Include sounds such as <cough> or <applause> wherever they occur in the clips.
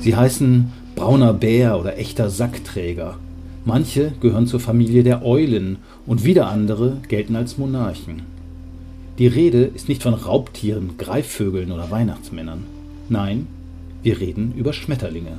Sie heißen brauner Bär oder echter Sackträger. Manche gehören zur Familie der Eulen und wieder andere gelten als Monarchen. Die Rede ist nicht von Raubtieren, Greifvögeln oder Weihnachtsmännern. Nein, wir reden über Schmetterlinge.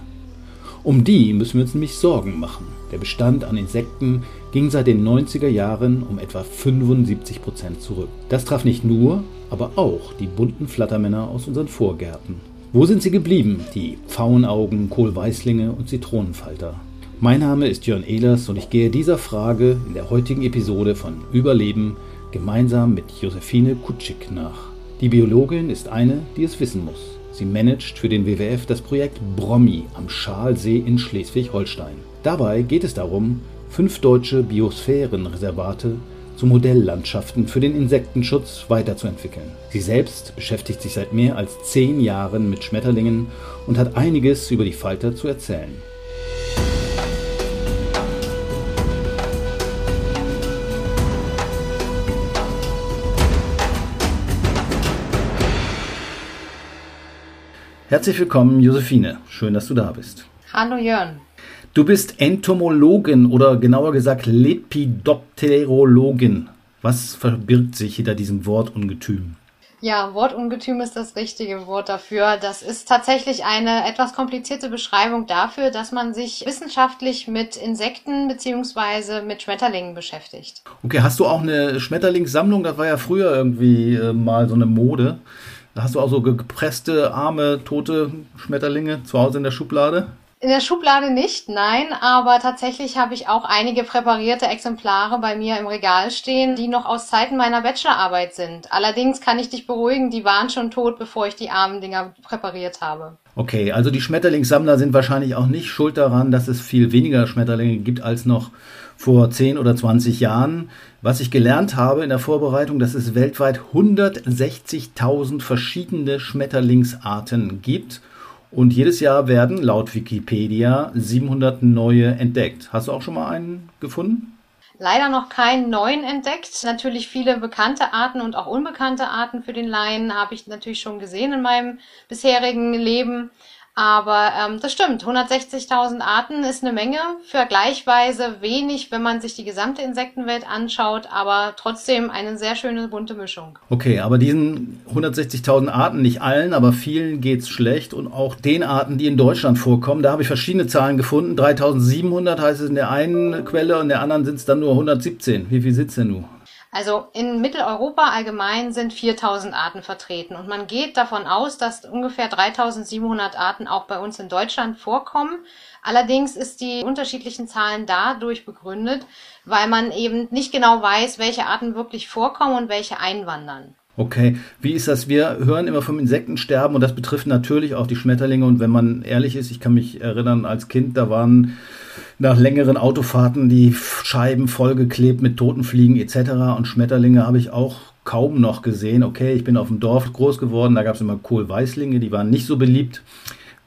Um die müssen wir uns nämlich Sorgen machen. Der Bestand an Insekten ging seit den 90er Jahren um etwa 75 Prozent zurück. Das traf nicht nur, aber auch die bunten Flattermänner aus unseren Vorgärten. Wo sind sie geblieben, die Pfauenaugen, Kohlweißlinge und Zitronenfalter? Mein Name ist Jörn Ehlers und ich gehe dieser Frage in der heutigen Episode von Überleben gemeinsam mit Josephine Kutschik nach. Die Biologin ist eine, die es wissen muss. Sie managt für den WWF das Projekt Brommi am Schalsee in Schleswig-Holstein. Dabei geht es darum, fünf deutsche Biosphärenreservate zu Modelllandschaften für den Insektenschutz weiterzuentwickeln. Sie selbst beschäftigt sich seit mehr als zehn Jahren mit Schmetterlingen und hat einiges über die Falter zu erzählen. Herzlich willkommen, Josephine. Schön, dass du da bist. Hallo Jörn. Du bist Entomologin oder genauer gesagt Lepidopterologin. Was verbirgt sich hinter diesem Wortungetüm? Ja, Wortungetüm ist das richtige Wort dafür. Das ist tatsächlich eine etwas komplizierte Beschreibung dafür, dass man sich wissenschaftlich mit Insekten bzw. mit Schmetterlingen beschäftigt. Okay, hast du auch eine Schmetterlingssammlung? Das war ja früher irgendwie äh, mal so eine Mode. Hast du auch so gepresste, arme, tote Schmetterlinge zu Hause in der Schublade? In der Schublade nicht, nein, aber tatsächlich habe ich auch einige präparierte Exemplare bei mir im Regal stehen, die noch aus Zeiten meiner Bachelorarbeit sind. Allerdings kann ich dich beruhigen, die waren schon tot, bevor ich die armen Dinger präpariert habe. Okay, also die Schmetterlingssammler sind wahrscheinlich auch nicht schuld daran, dass es viel weniger Schmetterlinge gibt als noch vor 10 oder 20 Jahren. Was ich gelernt habe in der Vorbereitung, dass es weltweit 160.000 verschiedene Schmetterlingsarten gibt und jedes Jahr werden laut Wikipedia 700 neue entdeckt. Hast du auch schon mal einen gefunden? Leider noch keinen neuen entdeckt. Natürlich viele bekannte Arten und auch unbekannte Arten für den Laien habe ich natürlich schon gesehen in meinem bisherigen Leben. Aber ähm, das stimmt, 160.000 Arten ist eine Menge, vergleichsweise wenig, wenn man sich die gesamte Insektenwelt anschaut, aber trotzdem eine sehr schöne bunte Mischung. Okay, aber diesen 160.000 Arten, nicht allen, aber vielen geht's schlecht und auch den Arten, die in Deutschland vorkommen, da habe ich verschiedene Zahlen gefunden. 3.700 heißt es in der einen Quelle und in der anderen sind es dann nur 117. Wie viel sitzt denn du? Also in Mitteleuropa allgemein sind 4000 Arten vertreten und man geht davon aus, dass ungefähr 3700 Arten auch bei uns in Deutschland vorkommen. Allerdings ist die unterschiedlichen Zahlen dadurch begründet, weil man eben nicht genau weiß, welche Arten wirklich vorkommen und welche einwandern. Okay, wie ist das? Wir hören immer vom Insektensterben und das betrifft natürlich auch die Schmetterlinge. Und wenn man ehrlich ist, ich kann mich erinnern, als Kind, da waren nach längeren Autofahrten die Scheiben vollgeklebt mit toten Fliegen etc. Und Schmetterlinge habe ich auch kaum noch gesehen. Okay, ich bin auf dem Dorf groß geworden, da gab es immer Kohlweißlinge, die waren nicht so beliebt,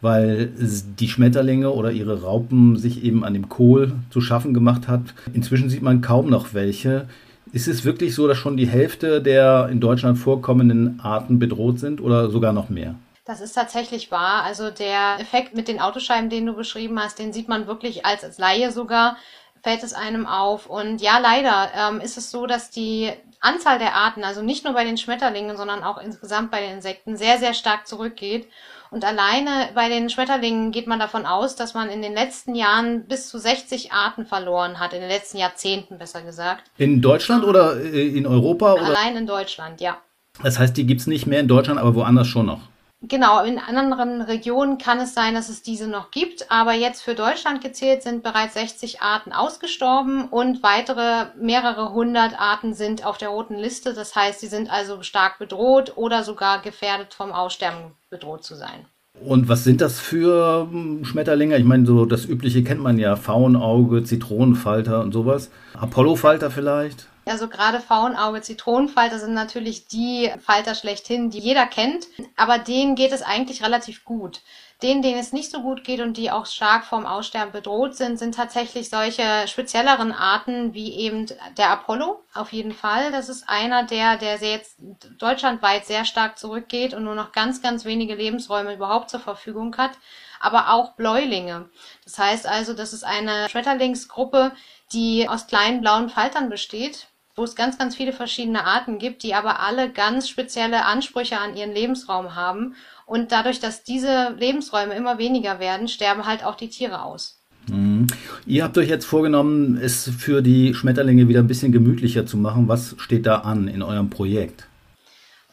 weil die Schmetterlinge oder ihre Raupen sich eben an dem Kohl zu schaffen gemacht hat. Inzwischen sieht man kaum noch welche. Ist es wirklich so, dass schon die Hälfte der in Deutschland vorkommenden Arten bedroht sind oder sogar noch mehr? Das ist tatsächlich wahr. Also der Effekt mit den Autoscheiben, den du beschrieben hast, den sieht man wirklich als, als Laie sogar, fällt es einem auf. Und ja, leider ähm, ist es so, dass die Anzahl der Arten, also nicht nur bei den Schmetterlingen, sondern auch insgesamt bei den Insekten, sehr, sehr stark zurückgeht. Und alleine bei den Schmetterlingen geht man davon aus, dass man in den letzten Jahren bis zu 60 Arten verloren hat, in den letzten Jahrzehnten besser gesagt. In Deutschland oder äh, in Europa? Oder? Allein in Deutschland, ja. Das heißt, die gibt's nicht mehr in Deutschland, aber woanders schon noch. Genau, in anderen Regionen kann es sein, dass es diese noch gibt, aber jetzt für Deutschland gezählt sind bereits 60 Arten ausgestorben und weitere mehrere hundert Arten sind auf der roten Liste. Das heißt, sie sind also stark bedroht oder sogar gefährdet vom Aussterben bedroht zu sein. Und was sind das für hm, Schmetterlinge? Ich meine, so das übliche kennt man ja, Faunauge, Zitronenfalter und sowas. Apollofalter vielleicht? Also gerade Faunauge, Zitronenfalter sind natürlich die Falter schlechthin, die jeder kennt, aber denen geht es eigentlich relativ gut. Denen, denen es nicht so gut geht und die auch stark vom Aussterben bedroht sind, sind tatsächlich solche spezielleren Arten wie eben der Apollo. Auf jeden Fall. Das ist einer der, der jetzt deutschlandweit sehr stark zurückgeht und nur noch ganz, ganz wenige Lebensräume überhaupt zur Verfügung hat. Aber auch Bläulinge. Das heißt also, das ist eine Schmetterlingsgruppe, die aus kleinen blauen Faltern besteht wo es ganz, ganz viele verschiedene Arten gibt, die aber alle ganz spezielle Ansprüche an ihren Lebensraum haben und dadurch, dass diese Lebensräume immer weniger werden, sterben halt auch die Tiere aus. Mhm. Ihr habt euch jetzt vorgenommen, es für die Schmetterlinge wieder ein bisschen gemütlicher zu machen. Was steht da an in eurem Projekt?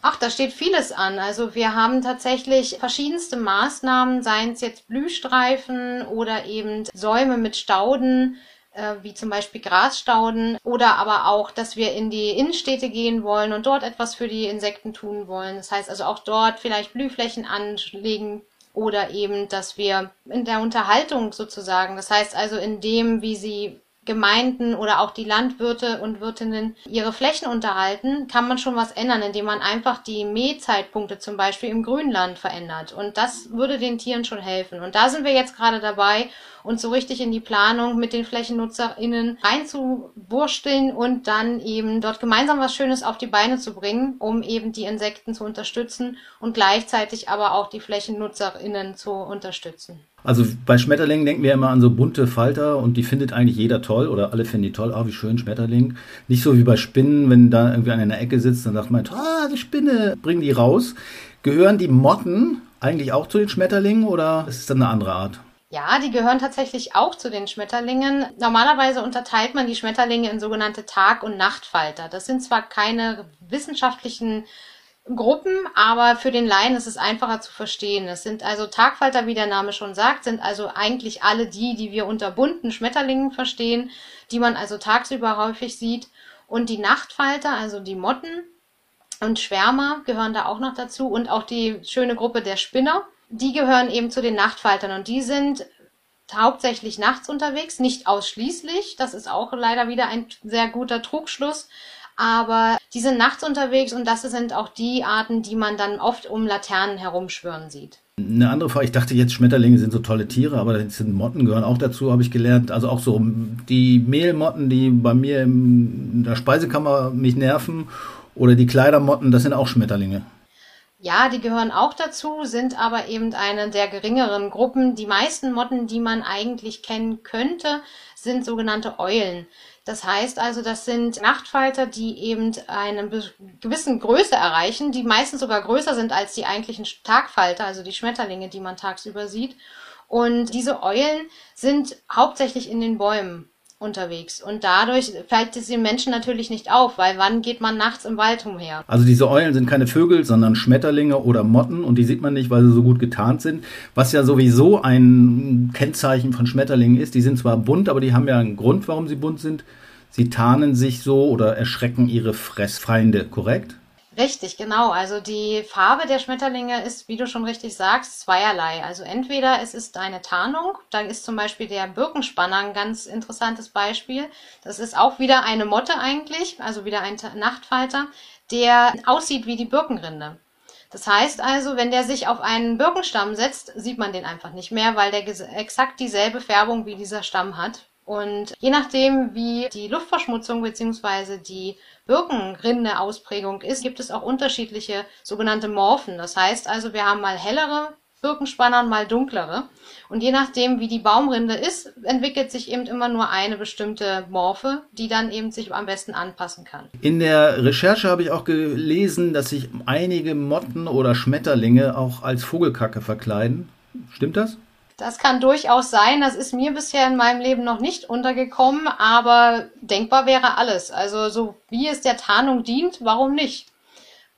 Ach, da steht vieles an. Also wir haben tatsächlich verschiedenste Maßnahmen, seien es jetzt Blühstreifen oder eben Säume mit Stauden, äh, wie zum Beispiel Grasstauden oder aber auch, dass wir in die Innenstädte gehen wollen und dort etwas für die Insekten tun wollen. Das heißt also auch dort vielleicht Blühflächen anlegen oder eben, dass wir in der Unterhaltung sozusagen, das heißt also in dem, wie sie Gemeinden oder auch die Landwirte und Wirtinnen ihre Flächen unterhalten, kann man schon was ändern, indem man einfach die Mähzeitpunkte zum Beispiel im Grünland verändert. Und das würde den Tieren schon helfen. Und da sind wir jetzt gerade dabei, uns so richtig in die Planung mit den FlächennutzerInnen reinzuwursteln und dann eben dort gemeinsam was Schönes auf die Beine zu bringen, um eben die Insekten zu unterstützen und gleichzeitig aber auch die FlächennutzerInnen zu unterstützen. Also bei Schmetterlingen denken wir immer an so bunte Falter und die findet eigentlich jeder toll oder alle finden die toll. Ah, wie schön Schmetterling. Nicht so wie bei Spinnen, wenn da irgendwie einer in der Ecke sitzt, dann sagt man, ah, die Spinne, bringen die raus. Gehören die Motten eigentlich auch zu den Schmetterlingen oder ist es dann eine andere Art? Ja, die gehören tatsächlich auch zu den Schmetterlingen. Normalerweise unterteilt man die Schmetterlinge in sogenannte Tag- und Nachtfalter. Das sind zwar keine wissenschaftlichen Gruppen, aber für den Laien ist es einfacher zu verstehen. Es sind also Tagfalter, wie der Name schon sagt, sind also eigentlich alle die, die wir unter bunten Schmetterlingen verstehen, die man also tagsüber häufig sieht. Und die Nachtfalter, also die Motten und Schwärmer gehören da auch noch dazu und auch die schöne Gruppe der Spinner, die gehören eben zu den Nachtfaltern und die sind hauptsächlich nachts unterwegs, nicht ausschließlich. Das ist auch leider wieder ein sehr guter Trugschluss aber die sind nachts unterwegs und das sind auch die Arten, die man dann oft um Laternen herumschwören sieht. Eine andere Frage, ich dachte jetzt, Schmetterlinge sind so tolle Tiere, aber sind Motten gehören auch dazu, habe ich gelernt. Also auch so die Mehlmotten, die bei mir in der Speisekammer mich nerven, oder die Kleidermotten, das sind auch Schmetterlinge. Ja, die gehören auch dazu, sind aber eben eine der geringeren Gruppen. Die meisten Motten, die man eigentlich kennen könnte, sind sogenannte Eulen. Das heißt also, das sind Nachtfalter, die eben eine gewissen Größe erreichen, die meistens sogar größer sind als die eigentlichen Tagfalter, also die Schmetterlinge, die man tagsüber sieht. Und diese Eulen sind hauptsächlich in den Bäumen unterwegs. Und dadurch fällt es den Menschen natürlich nicht auf, weil wann geht man nachts im Wald umher? Also diese Eulen sind keine Vögel, sondern Schmetterlinge oder Motten und die sieht man nicht, weil sie so gut getarnt sind. Was ja sowieso ein Kennzeichen von Schmetterlingen ist. Die sind zwar bunt, aber die haben ja einen Grund, warum sie bunt sind. Sie tarnen sich so oder erschrecken ihre Fressfeinde, korrekt? Richtig, genau. Also die Farbe der Schmetterlinge ist, wie du schon richtig sagst, zweierlei. Also entweder es ist eine Tarnung, da ist zum Beispiel der Birkenspanner ein ganz interessantes Beispiel. Das ist auch wieder eine Motte eigentlich, also wieder ein Nachtfalter, der aussieht wie die Birkenrinde. Das heißt also, wenn der sich auf einen Birkenstamm setzt, sieht man den einfach nicht mehr, weil der exakt dieselbe Färbung wie dieser Stamm hat. Und je nachdem, wie die Luftverschmutzung bzw. die Birkenrinde-Ausprägung ist, gibt es auch unterschiedliche sogenannte Morphen. Das heißt also, wir haben mal hellere Birkenspanner und mal dunklere. Und je nachdem, wie die Baumrinde ist, entwickelt sich eben immer nur eine bestimmte Morphe, die dann eben sich am besten anpassen kann. In der Recherche habe ich auch gelesen, dass sich einige Motten oder Schmetterlinge auch als Vogelkacke verkleiden. Stimmt das? Das kann durchaus sein. Das ist mir bisher in meinem Leben noch nicht untergekommen, aber denkbar wäre alles. Also so wie es der Tarnung dient, warum nicht?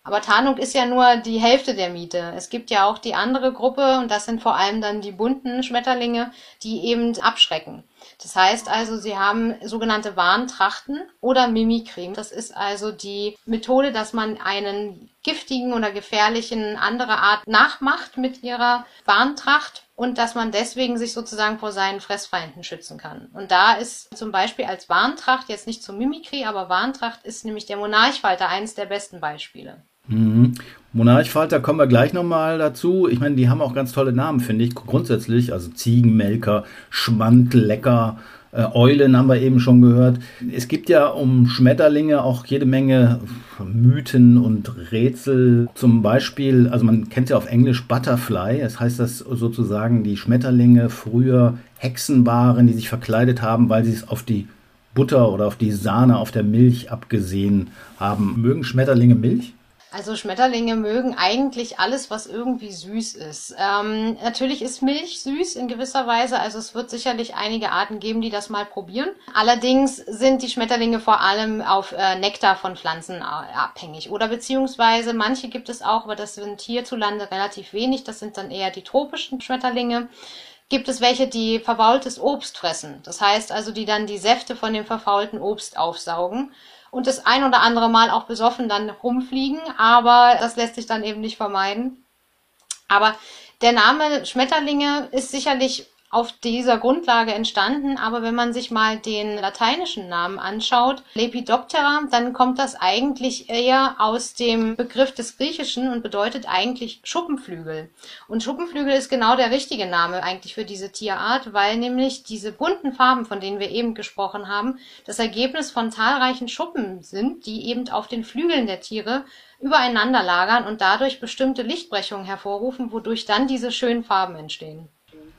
Aber Tarnung ist ja nur die Hälfte der Miete. Es gibt ja auch die andere Gruppe und das sind vor allem dann die bunten Schmetterlinge, die eben abschrecken. Das heißt also, sie haben sogenannte Warntrachten oder Mimikry. Das ist also die Methode, dass man einen giftigen oder gefährlichen andere Art nachmacht mit ihrer Warntracht und dass man deswegen sich sozusagen vor seinen Fressfeinden schützen kann. Und da ist zum Beispiel als Warntracht, jetzt nicht zur Mimikry, aber Warntracht ist nämlich der Monarchfalter eines der besten Beispiele. Mhm. Monarchfalter kommen wir gleich nochmal dazu. Ich meine, die haben auch ganz tolle Namen, finde ich, grundsätzlich. Also Ziegenmelker, Schwandlecker, äh, Eulen haben wir eben schon gehört. Es gibt ja um Schmetterlinge auch jede Menge Mythen und Rätsel. Zum Beispiel, also man kennt ja auf Englisch Butterfly. Das heißt, dass sozusagen die Schmetterlinge früher Hexen waren, die sich verkleidet haben, weil sie es auf die Butter oder auf die Sahne auf der Milch abgesehen haben. Mögen Schmetterlinge Milch? Also Schmetterlinge mögen eigentlich alles, was irgendwie süß ist. Ähm, natürlich ist Milch süß in gewisser Weise, also es wird sicherlich einige Arten geben, die das mal probieren. Allerdings sind die Schmetterlinge vor allem auf äh, Nektar von Pflanzen äh, abhängig. Oder beziehungsweise manche gibt es auch, aber das sind hierzulande relativ wenig. Das sind dann eher die tropischen Schmetterlinge gibt es welche, die verfaultes Obst fressen. Das heißt also, die dann die Säfte von dem verfaulten Obst aufsaugen und das ein oder andere Mal auch besoffen dann rumfliegen, aber das lässt sich dann eben nicht vermeiden. Aber der Name Schmetterlinge ist sicherlich auf dieser Grundlage entstanden, aber wenn man sich mal den lateinischen Namen anschaut, Lepidoptera, dann kommt das eigentlich eher aus dem Begriff des Griechischen und bedeutet eigentlich Schuppenflügel. Und Schuppenflügel ist genau der richtige Name eigentlich für diese Tierart, weil nämlich diese bunten Farben, von denen wir eben gesprochen haben, das Ergebnis von zahlreichen Schuppen sind, die eben auf den Flügeln der Tiere übereinander lagern und dadurch bestimmte Lichtbrechungen hervorrufen, wodurch dann diese schönen Farben entstehen.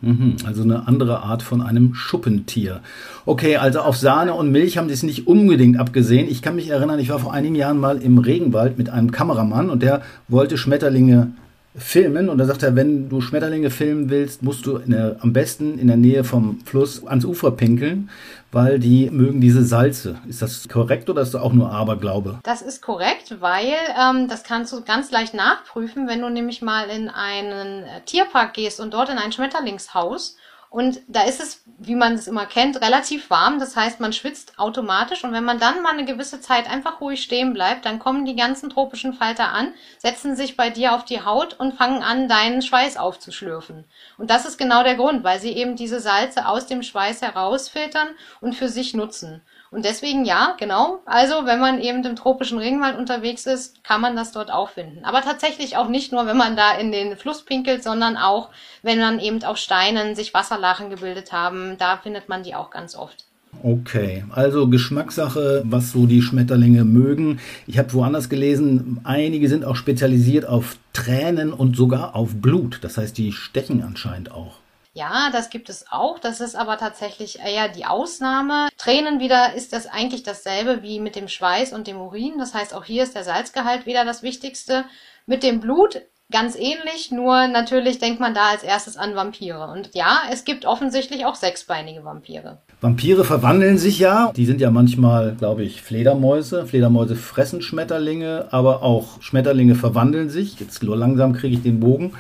Mhm, also eine andere Art von einem Schuppentier. Okay, also auf Sahne und Milch haben die es nicht unbedingt abgesehen. Ich kann mich erinnern, ich war vor einigen Jahren mal im Regenwald mit einem Kameramann und der wollte Schmetterlinge filmen und da sagt er, wenn du Schmetterlinge filmen willst, musst du der, am besten in der Nähe vom Fluss ans Ufer pinkeln, weil die mögen diese Salze. Ist das korrekt oder ist das auch nur Aberglaube? Das ist korrekt, weil ähm, das kannst du ganz leicht nachprüfen, wenn du nämlich mal in einen Tierpark gehst und dort in ein Schmetterlingshaus und da ist es, wie man es immer kennt, relativ warm. Das heißt, man schwitzt automatisch. Und wenn man dann mal eine gewisse Zeit einfach ruhig stehen bleibt, dann kommen die ganzen tropischen Falter an, setzen sich bei dir auf die Haut und fangen an, deinen Schweiß aufzuschlürfen. Und das ist genau der Grund, weil sie eben diese Salze aus dem Schweiß herausfiltern und für sich nutzen. Und deswegen ja, genau. Also wenn man eben im tropischen Regenwald unterwegs ist, kann man das dort auch finden. Aber tatsächlich auch nicht nur, wenn man da in den Fluss pinkelt, sondern auch, wenn man eben auf Steinen sich Wasserlachen gebildet haben. Da findet man die auch ganz oft. Okay, also Geschmackssache, was so die Schmetterlinge mögen. Ich habe woanders gelesen, einige sind auch spezialisiert auf Tränen und sogar auf Blut. Das heißt, die stechen anscheinend auch. Ja, das gibt es auch. Das ist aber tatsächlich eher die Ausnahme. Tränen wieder ist das eigentlich dasselbe wie mit dem Schweiß und dem Urin. Das heißt, auch hier ist der Salzgehalt wieder das Wichtigste. Mit dem Blut ganz ähnlich, nur natürlich denkt man da als erstes an Vampire. Und ja, es gibt offensichtlich auch sechsbeinige Vampire. Vampire verwandeln sich ja. Die sind ja manchmal, glaube ich, Fledermäuse. Fledermäuse fressen Schmetterlinge, aber auch Schmetterlinge verwandeln sich. Jetzt nur langsam kriege ich den Bogen.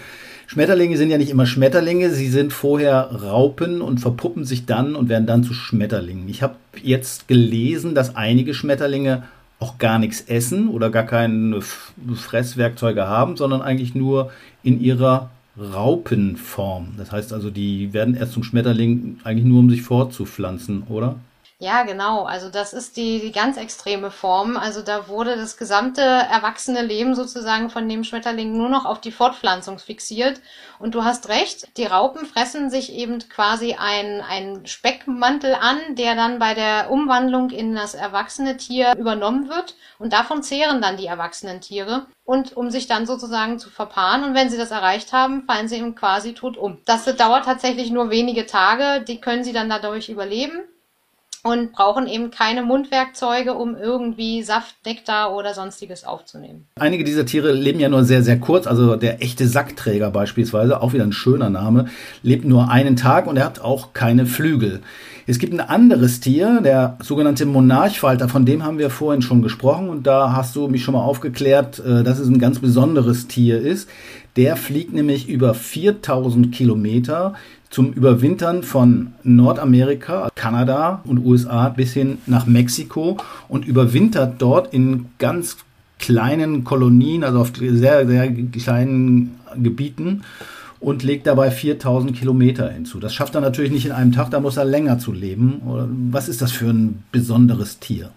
Schmetterlinge sind ja nicht immer Schmetterlinge, sie sind vorher Raupen und verpuppen sich dann und werden dann zu Schmetterlingen. Ich habe jetzt gelesen, dass einige Schmetterlinge auch gar nichts essen oder gar keine Fresswerkzeuge haben, sondern eigentlich nur in ihrer Raupenform. Das heißt also, die werden erst zum Schmetterling eigentlich nur, um sich fortzupflanzen, oder? Ja, genau. Also das ist die, die ganz extreme Form. Also da wurde das gesamte erwachsene Leben sozusagen von dem Schmetterling nur noch auf die Fortpflanzung fixiert. Und du hast recht, die Raupen fressen sich eben quasi einen Speckmantel an, der dann bei der Umwandlung in das erwachsene Tier übernommen wird. Und davon zehren dann die erwachsenen Tiere. Und um sich dann sozusagen zu verpaaren. Und wenn sie das erreicht haben, fallen sie eben quasi tot um. Das dauert tatsächlich nur wenige Tage. Die können sie dann dadurch überleben und brauchen eben keine Mundwerkzeuge, um irgendwie Saft, Nektar oder sonstiges aufzunehmen. Einige dieser Tiere leben ja nur sehr, sehr kurz. Also der echte Sackträger beispielsweise, auch wieder ein schöner Name, lebt nur einen Tag und er hat auch keine Flügel. Es gibt ein anderes Tier, der sogenannte Monarchfalter, von dem haben wir vorhin schon gesprochen und da hast du mich schon mal aufgeklärt, äh, dass es ein ganz besonderes Tier ist. Der fliegt nämlich über 4000 Kilometer zum Überwintern von Nordamerika, Kanada und USA bis hin nach Mexiko und überwintert dort in ganz kleinen Kolonien, also auf sehr, sehr kleinen Gebieten und legt dabei 4000 Kilometer hinzu. Das schafft er natürlich nicht in einem Tag, da muss er länger zu leben. Was ist das für ein besonderes Tier?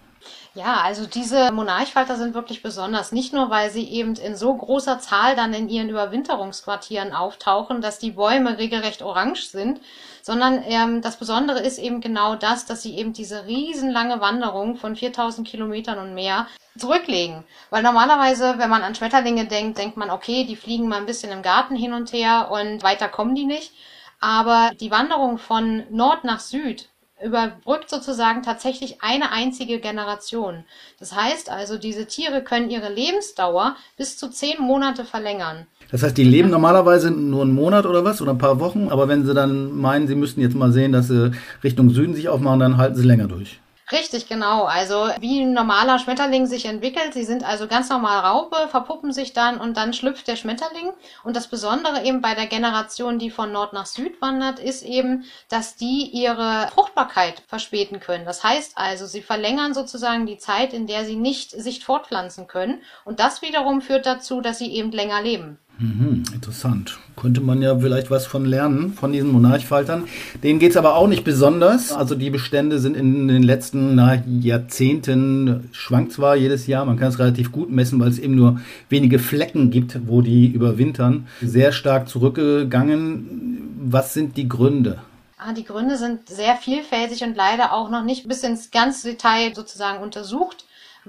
Ja, also diese Monarchfalter sind wirklich besonders. Nicht nur, weil sie eben in so großer Zahl dann in ihren Überwinterungsquartieren auftauchen, dass die Bäume regelrecht orange sind, sondern ähm, das Besondere ist eben genau das, dass sie eben diese riesenlange Wanderung von 4000 Kilometern und mehr zurücklegen. Weil normalerweise, wenn man an Schmetterlinge denkt, denkt man, okay, die fliegen mal ein bisschen im Garten hin und her und weiter kommen die nicht. Aber die Wanderung von Nord nach Süd überbrückt sozusagen tatsächlich eine einzige Generation. Das heißt also, diese Tiere können ihre Lebensdauer bis zu zehn Monate verlängern. Das heißt, die leben normalerweise nur einen Monat oder was oder ein paar Wochen, aber wenn sie dann meinen, sie müssten jetzt mal sehen, dass sie Richtung Süden sich aufmachen, dann halten sie länger durch. Richtig, genau. Also wie ein normaler Schmetterling sich entwickelt. Sie sind also ganz normal Raupe, verpuppen sich dann und dann schlüpft der Schmetterling. Und das Besondere eben bei der Generation, die von Nord nach Süd wandert, ist eben, dass die ihre Fruchtbarkeit verspäten können. Das heißt also, sie verlängern sozusagen die Zeit, in der sie nicht sich fortpflanzen können. Und das wiederum führt dazu, dass sie eben länger leben. Mhm, interessant. Könnte man ja vielleicht was von lernen, von diesen Monarchfaltern. Denen geht es aber auch nicht besonders. Also die Bestände sind in den letzten na, Jahrzehnten, schwankt zwar jedes Jahr, man kann es relativ gut messen, weil es eben nur wenige Flecken gibt, wo die überwintern, sehr stark zurückgegangen. Was sind die Gründe? Ah, die Gründe sind sehr vielfältig und leider auch noch nicht bis ins ganze Detail sozusagen untersucht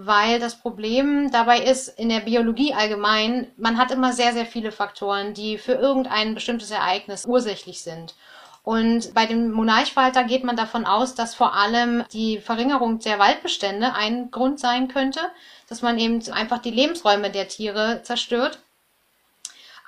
weil das Problem dabei ist, in der Biologie allgemein, man hat immer sehr, sehr viele Faktoren, die für irgendein bestimmtes Ereignis ursächlich sind. Und bei dem Monarchfalter geht man davon aus, dass vor allem die Verringerung der Waldbestände ein Grund sein könnte, dass man eben einfach die Lebensräume der Tiere zerstört.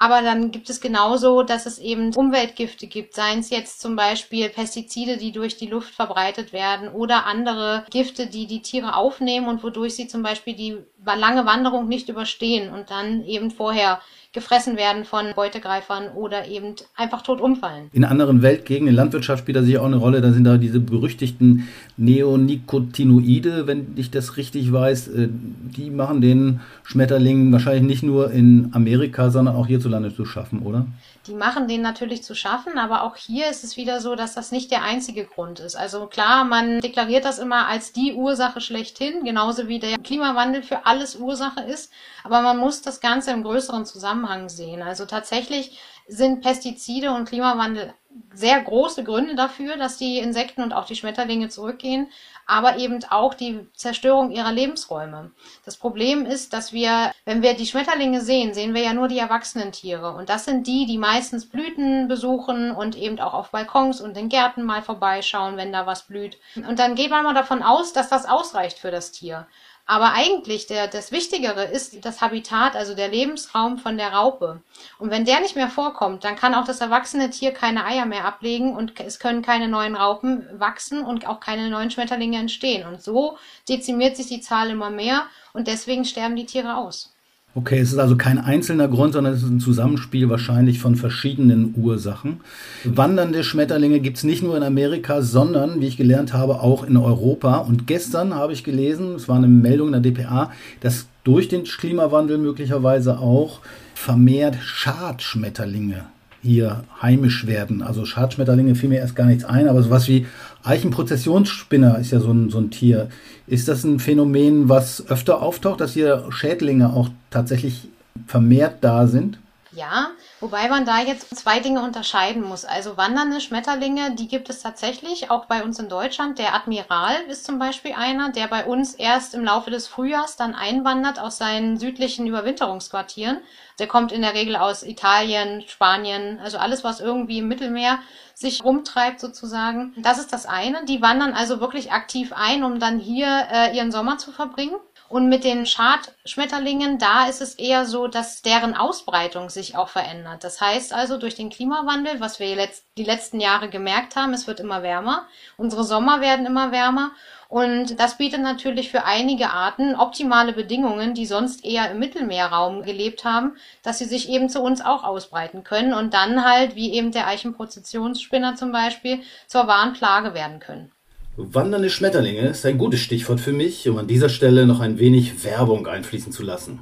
Aber dann gibt es genauso, dass es eben Umweltgifte gibt, seien es jetzt zum Beispiel Pestizide, die durch die Luft verbreitet werden oder andere Gifte, die die Tiere aufnehmen und wodurch sie zum Beispiel die lange Wanderung nicht überstehen und dann eben vorher gefressen werden von Beutegreifern oder eben einfach tot umfallen. In anderen Weltgegenden, Landwirtschaft spielt das sicher auch eine Rolle, da sind da diese berüchtigten Neonicotinoide, wenn ich das richtig weiß, äh, die machen den Schmetterlingen wahrscheinlich nicht nur in Amerika, sondern auch hierzulande zu schaffen, oder? Die machen den natürlich zu schaffen, aber auch hier ist es wieder so, dass das nicht der einzige Grund ist. Also klar, man deklariert das immer als die Ursache schlechthin, genauso wie der Klimawandel für alles Ursache ist, aber man muss das Ganze im größeren Zusammenhang sehen. Also tatsächlich sind Pestizide und Klimawandel sehr große Gründe dafür, dass die Insekten und auch die Schmetterlinge zurückgehen, aber eben auch die Zerstörung ihrer Lebensräume. Das Problem ist, dass wir, wenn wir die Schmetterlinge sehen, sehen wir ja nur die erwachsenen Tiere. Und das sind die, die meistens Blüten besuchen und eben auch auf Balkons und in Gärten mal vorbeischauen, wenn da was blüht. Und dann geht man mal davon aus, dass das ausreicht für das Tier. Aber eigentlich der, das Wichtigere ist das Habitat, also der Lebensraum von der Raupe. Und wenn der nicht mehr vorkommt, dann kann auch das erwachsene Tier keine Eier mehr ablegen und es können keine neuen Raupen wachsen und auch keine neuen Schmetterlinge entstehen. Und so dezimiert sich die Zahl immer mehr und deswegen sterben die Tiere aus. Okay, es ist also kein einzelner Grund, sondern es ist ein Zusammenspiel wahrscheinlich von verschiedenen Ursachen. Wandernde Schmetterlinge gibt es nicht nur in Amerika, sondern, wie ich gelernt habe, auch in Europa. Und gestern habe ich gelesen, es war eine Meldung in der DPA, dass durch den Klimawandel möglicherweise auch vermehrt Schadschmetterlinge hier heimisch werden. Also Schadschmetterlinge fiel mir erst gar nichts ein, aber sowas wie Eichenprozessionsspinner ist ja so ein, so ein Tier. Ist das ein Phänomen, was öfter auftaucht, dass hier Schädlinge auch tatsächlich vermehrt da sind? Ja, wobei man da jetzt zwei Dinge unterscheiden muss. Also wandernde Schmetterlinge, die gibt es tatsächlich auch bei uns in Deutschland. Der Admiral ist zum Beispiel einer, der bei uns erst im Laufe des Frühjahrs dann einwandert aus seinen südlichen Überwinterungsquartieren. Der kommt in der Regel aus Italien, Spanien, also alles, was irgendwie im Mittelmeer sich rumtreibt sozusagen. Das ist das eine. Die wandern also wirklich aktiv ein, um dann hier äh, ihren Sommer zu verbringen. Und mit den Schadschmetterlingen, da ist es eher so, dass deren Ausbreitung sich auch verändert. Das heißt also, durch den Klimawandel, was wir die letzten Jahre gemerkt haben, es wird immer wärmer. Unsere Sommer werden immer wärmer. Und das bietet natürlich für einige Arten optimale Bedingungen, die sonst eher im Mittelmeerraum gelebt haben, dass sie sich eben zu uns auch ausbreiten können und dann halt, wie eben der Eichenprozessionsspinner zum Beispiel, zur wahren Plage werden können. Wandernde Schmetterlinge ist ein gutes Stichwort für mich, um an dieser Stelle noch ein wenig Werbung einfließen zu lassen.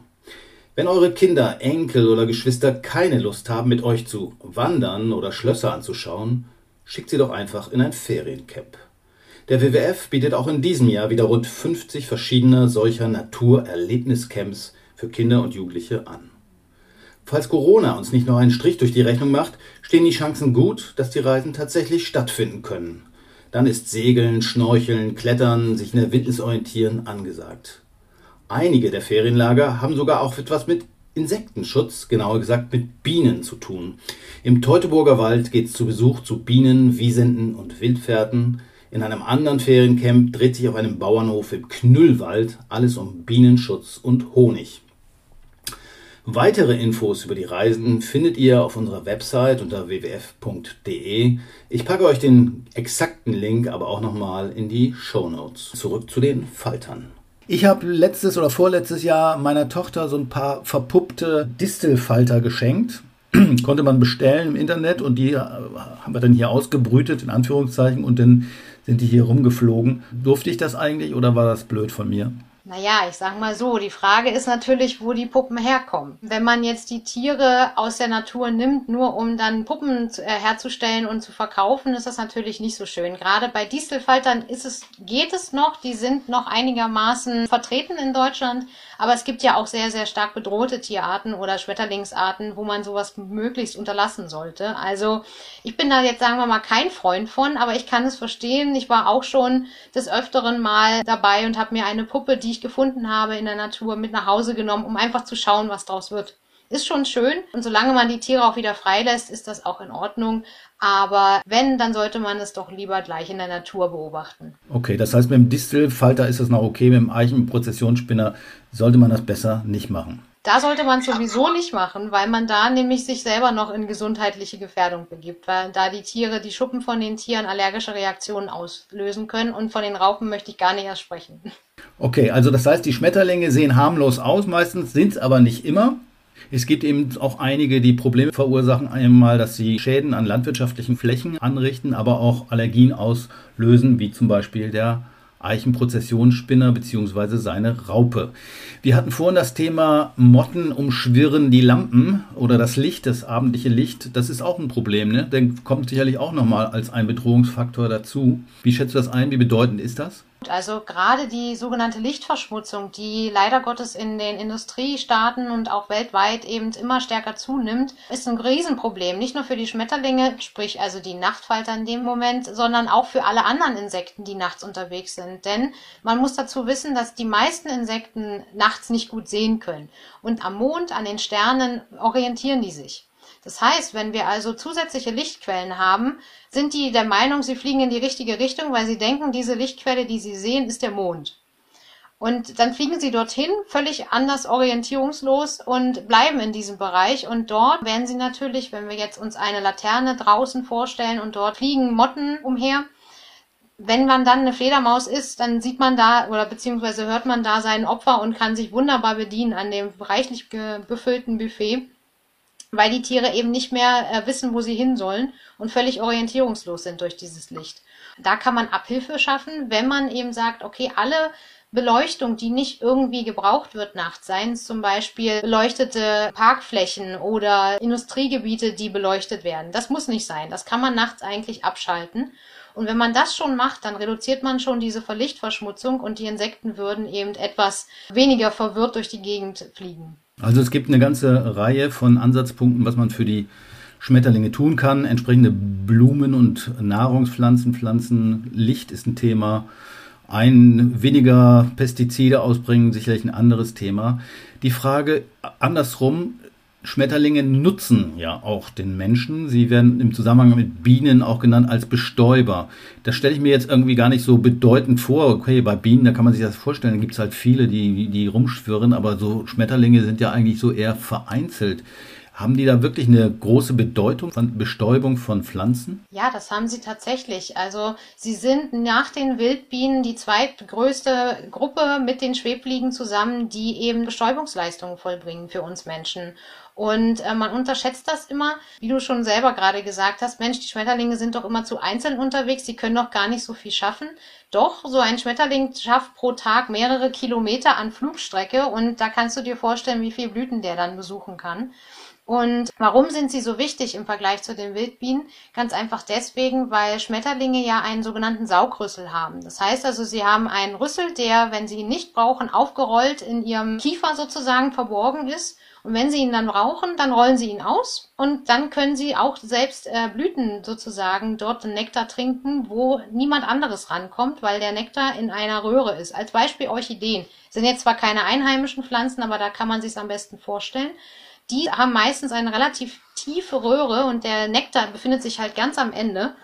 Wenn eure Kinder, Enkel oder Geschwister keine Lust haben, mit euch zu wandern oder Schlösser anzuschauen, schickt sie doch einfach in ein Feriencamp. Der WWF bietet auch in diesem Jahr wieder rund 50 verschiedener solcher Naturerlebniscamps für Kinder und Jugendliche an. Falls Corona uns nicht noch einen Strich durch die Rechnung macht, stehen die Chancen gut, dass die Reisen tatsächlich stattfinden können. Dann ist Segeln, Schnorcheln, Klettern, sich in der Wildnis orientieren angesagt. Einige der Ferienlager haben sogar auch etwas mit Insektenschutz, genauer gesagt mit Bienen zu tun. Im Teutoburger Wald geht es zu Besuch zu Bienen, Wiesenten und Wildpferden. In einem anderen Feriencamp dreht sich auf einem Bauernhof im Knüllwald alles um Bienenschutz und Honig. Weitere Infos über die Reisen findet ihr auf unserer Website unter wwf.de. Ich packe euch den exakten Link aber auch nochmal in die Show Notes. Zurück zu den Faltern. Ich habe letztes oder vorletztes Jahr meiner Tochter so ein paar verpuppte Distelfalter geschenkt. <clears throat> Konnte man bestellen im Internet und die äh, haben wir dann hier ausgebrütet, in Anführungszeichen, und dann sind die hier rumgeflogen. Durfte ich das eigentlich oder war das blöd von mir? Naja, ich sag mal so, die Frage ist natürlich, wo die Puppen herkommen. Wenn man jetzt die Tiere aus der Natur nimmt, nur um dann Puppen äh, herzustellen und zu verkaufen, ist das natürlich nicht so schön. Gerade bei Distelfaltern ist es, geht es noch, die sind noch einigermaßen vertreten in Deutschland, aber es gibt ja auch sehr, sehr stark bedrohte Tierarten oder Schmetterlingsarten, wo man sowas möglichst unterlassen sollte. Also ich bin da jetzt, sagen wir mal, kein Freund von, aber ich kann es verstehen. Ich war auch schon des Öfteren mal dabei und habe mir eine Puppe, die ich ich gefunden habe in der Natur, mit nach Hause genommen, um einfach zu schauen, was draus wird. Ist schon schön und solange man die Tiere auch wieder freilässt, ist das auch in Ordnung. Aber wenn, dann sollte man es doch lieber gleich in der Natur beobachten. Okay, das heißt, mit dem Distelfalter ist das noch okay, mit dem Eichenprozessionsspinner sollte man das besser nicht machen. Da sollte man sowieso nicht machen, weil man da nämlich sich selber noch in gesundheitliche Gefährdung begibt, weil da die Tiere, die Schuppen von den Tieren allergische Reaktionen auslösen können und von den Raupen möchte ich gar nicht erst sprechen. Okay, also das heißt, die Schmetterlinge sehen harmlos aus, meistens sind es aber nicht immer. Es gibt eben auch einige, die Probleme verursachen. Einmal, dass sie Schäden an landwirtschaftlichen Flächen anrichten, aber auch Allergien auslösen, wie zum Beispiel der Eichenprozessionsspinner bzw. seine Raupe. Wir hatten vorhin das Thema Motten umschwirren die Lampen oder das Licht, das abendliche Licht. Das ist auch ein Problem, ne? Der kommt sicherlich auch nochmal als ein Bedrohungsfaktor dazu. Wie schätzt du das ein? Wie bedeutend ist das? Also gerade die sogenannte Lichtverschmutzung, die leider Gottes in den Industriestaaten und auch weltweit eben immer stärker zunimmt, ist ein Riesenproblem. Nicht nur für die Schmetterlinge, sprich also die Nachtfalter in dem Moment, sondern auch für alle anderen Insekten, die nachts unterwegs sind. Denn man muss dazu wissen, dass die meisten Insekten nachts nicht gut sehen können. Und am Mond, an den Sternen orientieren die sich. Das heißt, wenn wir also zusätzliche Lichtquellen haben, sind die der Meinung, sie fliegen in die richtige Richtung, weil sie denken, diese Lichtquelle, die sie sehen, ist der Mond. Und dann fliegen sie dorthin, völlig anders orientierungslos und bleiben in diesem Bereich. Und dort werden sie natürlich, wenn wir jetzt uns eine Laterne draußen vorstellen und dort fliegen Motten umher, wenn man dann eine Fledermaus ist, dann sieht man da oder beziehungsweise hört man da sein Opfer und kann sich wunderbar bedienen an dem reichlich befüllten Buffet weil die Tiere eben nicht mehr äh, wissen, wo sie hin sollen und völlig orientierungslos sind durch dieses Licht. Da kann man Abhilfe schaffen, wenn man eben sagt, okay, alle Beleuchtung, die nicht irgendwie gebraucht wird nachts, seien es zum Beispiel beleuchtete Parkflächen oder Industriegebiete, die beleuchtet werden. Das muss nicht sein. Das kann man nachts eigentlich abschalten. Und wenn man das schon macht, dann reduziert man schon diese Verlichtverschmutzung und die Insekten würden eben etwas weniger verwirrt durch die Gegend fliegen. Also es gibt eine ganze Reihe von Ansatzpunkten, was man für die Schmetterlinge tun kann. Entsprechende Blumen und Nahrungspflanzen pflanzen. Licht ist ein Thema. Ein weniger Pestizide ausbringen, sicherlich ein anderes Thema. Die Frage andersrum, Schmetterlinge nutzen ja auch den Menschen. Sie werden im Zusammenhang mit Bienen auch genannt als Bestäuber. Das stelle ich mir jetzt irgendwie gar nicht so bedeutend vor. Okay, bei Bienen, da kann man sich das vorstellen, da gibt es halt viele, die, die rumschwirren, aber so Schmetterlinge sind ja eigentlich so eher vereinzelt. Haben die da wirklich eine große Bedeutung von Bestäubung von Pflanzen? Ja, das haben sie tatsächlich. Also sie sind nach den Wildbienen die zweitgrößte Gruppe mit den Schwebfliegen zusammen, die eben Bestäubungsleistungen vollbringen für uns Menschen. Und äh, man unterschätzt das immer, wie du schon selber gerade gesagt hast, Mensch, die Schmetterlinge sind doch immer zu einzeln unterwegs, die können doch gar nicht so viel schaffen. Doch, so ein Schmetterling schafft pro Tag mehrere Kilometer an Flugstrecke und da kannst du dir vorstellen, wie viele Blüten der dann besuchen kann. Und warum sind sie so wichtig im Vergleich zu den Wildbienen? Ganz einfach deswegen, weil Schmetterlinge ja einen sogenannten Saugrüssel haben. Das heißt also, sie haben einen Rüssel, der, wenn sie ihn nicht brauchen, aufgerollt in ihrem Kiefer sozusagen verborgen ist. Und wenn sie ihn dann brauchen, dann rollen sie ihn aus und dann können sie auch selbst äh, Blüten sozusagen dort den Nektar trinken, wo niemand anderes rankommt, weil der Nektar in einer Röhre ist. Als Beispiel Orchideen. Sind jetzt zwar keine einheimischen Pflanzen, aber da kann man sich am besten vorstellen die haben meistens eine relativ tiefe Röhre und der Nektar befindet sich halt ganz am Ende.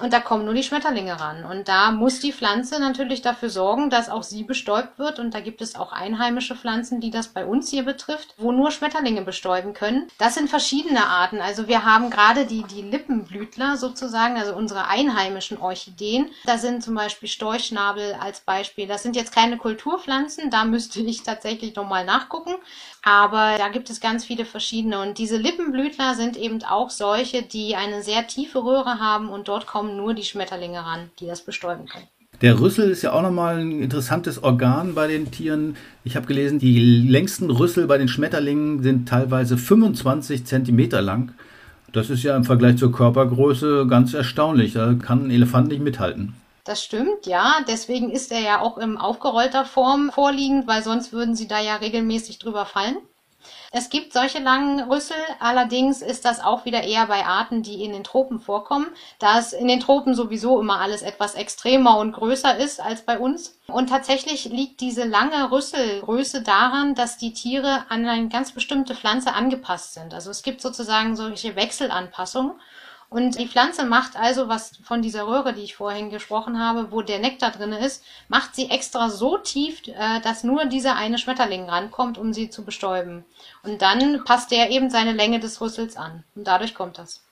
Und da kommen nur die Schmetterlinge ran. Und da muss die Pflanze natürlich dafür sorgen, dass auch sie bestäubt wird. Und da gibt es auch einheimische Pflanzen, die das bei uns hier betrifft, wo nur Schmetterlinge bestäuben können. Das sind verschiedene Arten. Also wir haben gerade die, die Lippenblütler sozusagen, also unsere einheimischen Orchideen. Da sind zum Beispiel Storchschnabel als Beispiel. Das sind jetzt keine Kulturpflanzen. Da müsste ich tatsächlich nochmal nachgucken. Aber da gibt es ganz viele verschiedene. Und diese Lippenblütler sind eben auch solche, die eine sehr tiefe Röhre haben und dort kommen nur die Schmetterlinge ran, die das bestäuben können. Der Rüssel ist ja auch nochmal ein interessantes Organ bei den Tieren. Ich habe gelesen, die längsten Rüssel bei den Schmetterlingen sind teilweise 25 Zentimeter lang. Das ist ja im Vergleich zur Körpergröße ganz erstaunlich. Da kann ein Elefant nicht mithalten. Das stimmt, ja. Deswegen ist er ja auch in aufgerollter Form vorliegend, weil sonst würden sie da ja regelmäßig drüber fallen. Es gibt solche langen Rüssel, allerdings ist das auch wieder eher bei Arten, die in den Tropen vorkommen, da es in den Tropen sowieso immer alles etwas extremer und größer ist als bei uns. Und tatsächlich liegt diese lange Rüsselgröße daran, dass die Tiere an eine ganz bestimmte Pflanze angepasst sind. Also es gibt sozusagen solche Wechselanpassungen. Und die Pflanze macht also, was von dieser Röhre, die ich vorhin gesprochen habe, wo der Nektar drin ist, macht sie extra so tief, äh, dass nur dieser eine Schmetterling rankommt, um sie zu bestäuben. Und dann passt der eben seine Länge des Rüssels an. Und dadurch kommt das.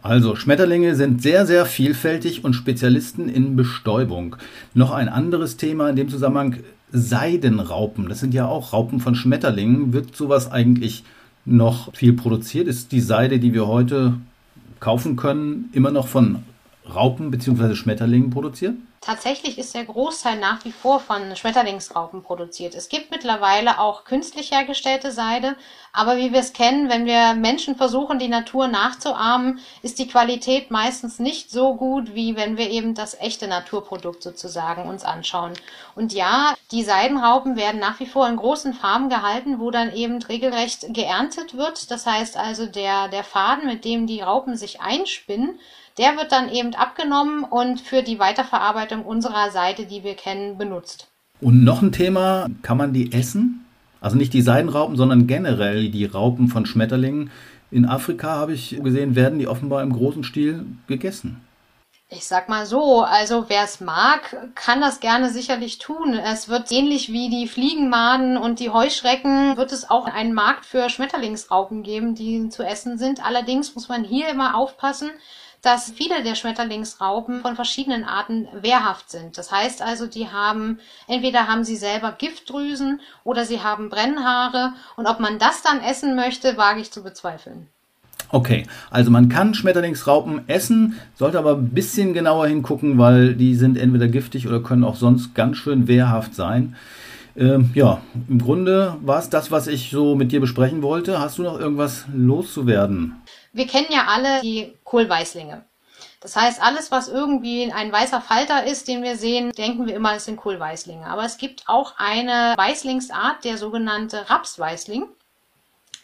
Also, Schmetterlinge sind sehr, sehr vielfältig und Spezialisten in Bestäubung. Noch ein anderes Thema in dem Zusammenhang, Seidenraupen. Das sind ja auch Raupen von Schmetterlingen. Wird sowas eigentlich noch viel produziert? Ist die Seide, die wir heute kaufen können, immer noch von Raupen bzw. Schmetterlingen produziert? Tatsächlich ist der Großteil nach wie vor von Schmetterlingsraupen produziert. Es gibt mittlerweile auch künstlich hergestellte Seide, aber wie wir es kennen, wenn wir Menschen versuchen, die Natur nachzuahmen, ist die Qualität meistens nicht so gut, wie wenn wir eben das echte Naturprodukt sozusagen uns anschauen. Und ja, die Seidenraupen werden nach wie vor in großen Farmen gehalten, wo dann eben regelrecht geerntet wird. Das heißt also, der, der Faden, mit dem die Raupen sich einspinnen, der wird dann eben abgenommen und für die Weiterverarbeitung unserer Seite, die wir kennen, benutzt. Und noch ein Thema, kann man die essen? Also nicht die Seidenraupen, sondern generell die Raupen von Schmetterlingen. In Afrika habe ich gesehen, werden die offenbar im großen Stil gegessen. Ich sag mal so, also wer es mag, kann das gerne sicherlich tun. Es wird ähnlich wie die Fliegenmaden und die Heuschrecken, wird es auch einen Markt für Schmetterlingsraupen geben, die zu essen sind. Allerdings muss man hier immer aufpassen, dass viele der Schmetterlingsraupen von verschiedenen Arten wehrhaft sind. Das heißt also, die haben, entweder haben sie selber Giftdrüsen oder sie haben Brennhaare und ob man das dann essen möchte, wage ich zu bezweifeln. Okay, also man kann Schmetterlingsraupen essen, sollte aber ein bisschen genauer hingucken, weil die sind entweder giftig oder können auch sonst ganz schön wehrhaft sein. Ähm, ja, im Grunde war es das, was ich so mit dir besprechen wollte. Hast du noch irgendwas loszuwerden? Wir kennen ja alle die Kohlweißlinge. Das heißt, alles, was irgendwie ein weißer Falter ist, den wir sehen, denken wir immer, es sind Kohlweißlinge. Aber es gibt auch eine Weißlingsart, der sogenannte Rapsweißling,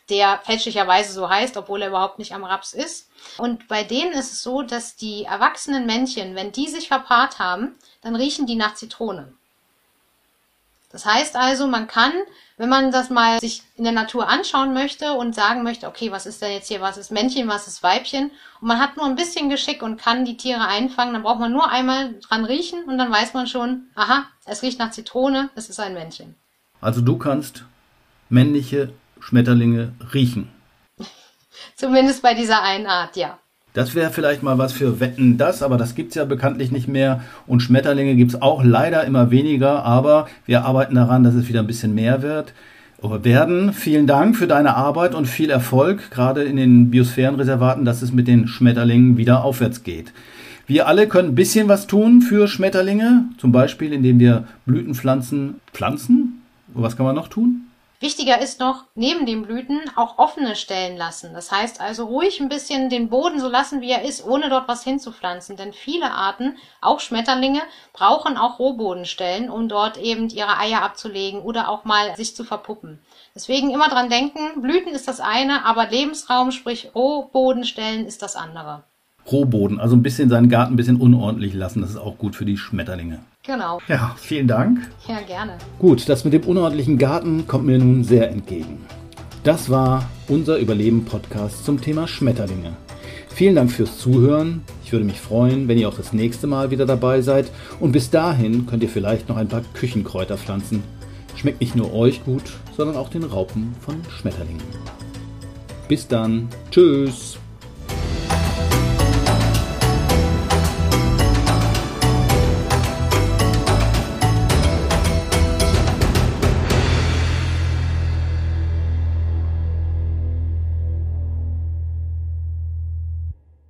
der fälschlicherweise so heißt, obwohl er überhaupt nicht am Raps ist. Und bei denen ist es so, dass die erwachsenen Männchen, wenn die sich verpaart haben, dann riechen die nach Zitrone. Das heißt also, man kann, wenn man das mal sich in der Natur anschauen möchte und sagen möchte, okay, was ist denn jetzt hier, was ist Männchen, was ist Weibchen, und man hat nur ein bisschen Geschick und kann die Tiere einfangen, dann braucht man nur einmal dran riechen und dann weiß man schon, aha, es riecht nach Zitrone, es ist ein Männchen. Also du kannst männliche Schmetterlinge riechen. <laughs> Zumindest bei dieser einen Art, ja. Das wäre vielleicht mal was für Wetten das, aber das gibt es ja bekanntlich nicht mehr. Und Schmetterlinge gibt es auch leider immer weniger, aber wir arbeiten daran, dass es wieder ein bisschen mehr wird. Werden. Vielen Dank für deine Arbeit und viel Erfolg, gerade in den Biosphärenreservaten, dass es mit den Schmetterlingen wieder aufwärts geht. Wir alle können ein bisschen was tun für Schmetterlinge, zum Beispiel indem wir Blütenpflanzen pflanzen. Was kann man noch tun? Wichtiger ist noch, neben den Blüten auch offene Stellen lassen. Das heißt also ruhig ein bisschen den Boden so lassen, wie er ist, ohne dort was hinzupflanzen. Denn viele Arten, auch Schmetterlinge, brauchen auch Rohbodenstellen, um dort eben ihre Eier abzulegen oder auch mal sich zu verpuppen. Deswegen immer dran denken, Blüten ist das eine, aber Lebensraum, sprich Rohbodenstellen, ist das andere. Rohboden, also ein bisschen seinen Garten ein bisschen unordentlich lassen, das ist auch gut für die Schmetterlinge. Genau. Ja, vielen Dank. Ja, gerne. Gut, das mit dem unordentlichen Garten kommt mir nun sehr entgegen. Das war unser Überleben-Podcast zum Thema Schmetterlinge. Vielen Dank fürs Zuhören. Ich würde mich freuen, wenn ihr auch das nächste Mal wieder dabei seid. Und bis dahin könnt ihr vielleicht noch ein paar Küchenkräuter pflanzen. Schmeckt nicht nur euch gut, sondern auch den Raupen von Schmetterlingen. Bis dann. Tschüss.